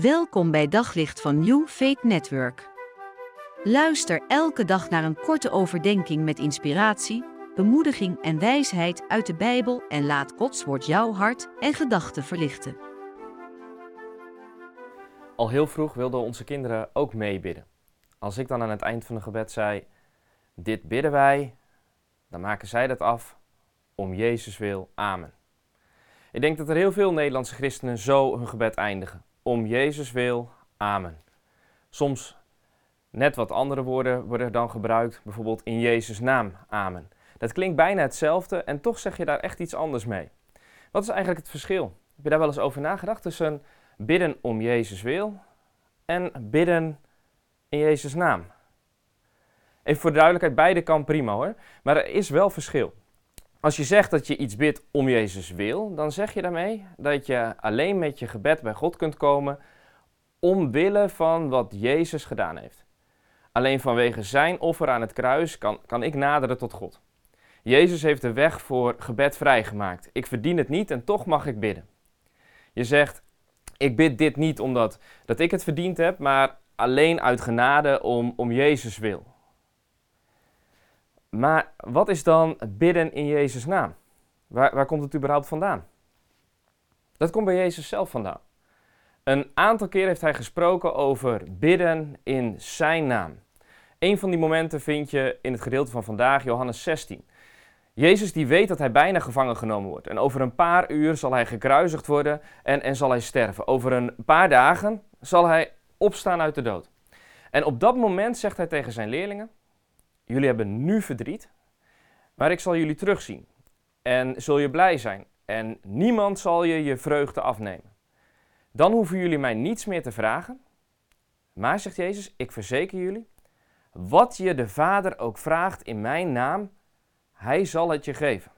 Welkom bij Daglicht van New Faith Network. Luister elke dag naar een korte overdenking met inspiratie, bemoediging en wijsheid uit de Bijbel en laat Gods woord jouw hart en gedachten verlichten. Al heel vroeg wilden onze kinderen ook meebidden. Als ik dan aan het eind van een gebed zei: Dit bidden wij, dan maken zij dat af om Jezus wil. Amen. Ik denk dat er heel veel Nederlandse christenen zo hun gebed eindigen. Om Jezus wil. Amen. Soms net wat andere woorden worden dan gebruikt, bijvoorbeeld in Jezus' naam. Amen. Dat klinkt bijna hetzelfde en toch zeg je daar echt iets anders mee. Wat is eigenlijk het verschil? Heb je daar wel eens over nagedacht tussen bidden om Jezus wil en bidden in Jezus' naam? Even voor de duidelijkheid, beide kan prima hoor, maar er is wel verschil. Als je zegt dat je iets bidt om Jezus wil, dan zeg je daarmee dat je alleen met je gebed bij God kunt komen omwille van wat Jezus gedaan heeft. Alleen vanwege zijn offer aan het kruis kan, kan ik naderen tot God. Jezus heeft de weg voor gebed vrijgemaakt. Ik verdien het niet en toch mag ik bidden. Je zegt, ik bid dit niet omdat dat ik het verdiend heb, maar alleen uit genade om, om Jezus wil. Maar wat is dan bidden in Jezus' naam? Waar, waar komt het überhaupt vandaan? Dat komt bij Jezus zelf vandaan. Een aantal keer heeft hij gesproken over bidden in zijn naam. Een van die momenten vind je in het gedeelte van vandaag, Johannes 16. Jezus die weet dat hij bijna gevangen genomen wordt. En over een paar uur zal hij gekruisigd worden en, en zal hij sterven. Over een paar dagen zal hij opstaan uit de dood. En op dat moment zegt hij tegen zijn leerlingen: Jullie hebben nu verdriet, maar ik zal jullie terugzien. En zul je blij zijn. En niemand zal je je vreugde afnemen. Dan hoeven jullie mij niets meer te vragen. Maar, zegt Jezus, ik verzeker jullie, wat je de Vader ook vraagt in mijn naam, hij zal het je geven.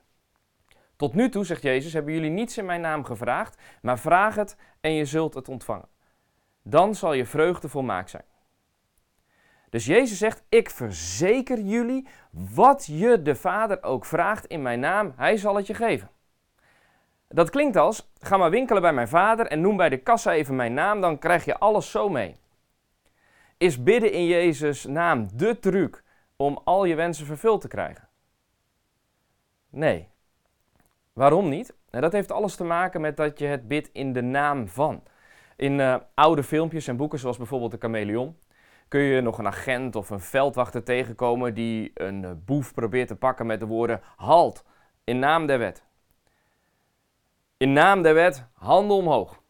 Tot nu toe, zegt Jezus, hebben jullie niets in mijn naam gevraagd, maar vraag het en je zult het ontvangen. Dan zal je vreugde volmaakt zijn. Dus Jezus zegt: Ik verzeker jullie, wat je de Vader ook vraagt in mijn naam, hij zal het je geven. Dat klinkt als: ga maar winkelen bij mijn vader en noem bij de kassa even mijn naam, dan krijg je alles zo mee. Is bidden in Jezus' naam de truc om al je wensen vervuld te krijgen? Nee. Waarom niet? Nou, dat heeft alles te maken met dat je het bidt in de naam van. In uh, oude filmpjes en boeken, zoals bijvoorbeeld de Chameleon, kun je nog een agent of een veldwachter tegenkomen die een eh, boef probeert te pakken met de woorden halt, in naam der wet. In naam der wet, handen omhoog.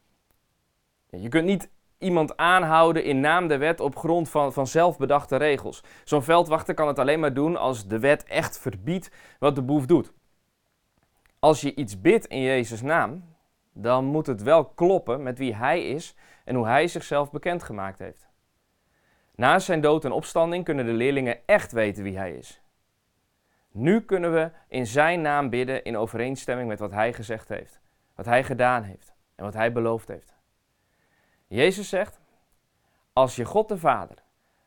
Je kunt niet iemand aanhouden in naam der wet op grond van, van zelfbedachte regels. Zo'n veldwachter kan het alleen maar doen als de wet echt verbiedt wat de boef doet. Als je iets bidt in Jezus' naam, dan moet het wel kloppen met wie Hij is en hoe Hij zichzelf bekendgemaakt heeft. Na zijn dood en opstanding kunnen de leerlingen echt weten wie hij is. Nu kunnen we in zijn naam bidden in overeenstemming met wat hij gezegd heeft, wat hij gedaan heeft en wat hij beloofd heeft. Jezus zegt: Als je God de Vader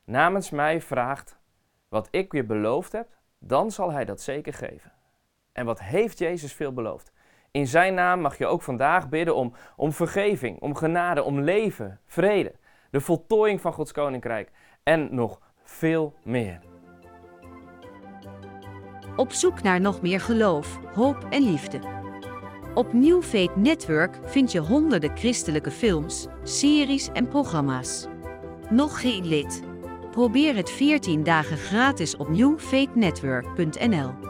namens mij vraagt wat ik je beloofd heb, dan zal hij dat zeker geven. En wat heeft Jezus veel beloofd? In zijn naam mag je ook vandaag bidden om, om vergeving, om genade, om leven, vrede de voltooiing van Gods koninkrijk en nog veel meer. Op zoek naar nog meer geloof, hoop en liefde. Op New Faith Network vind je honderden christelijke films, series en programma's. Nog geen lid? Probeer het 14 dagen gratis op newfaithnetwork.nl.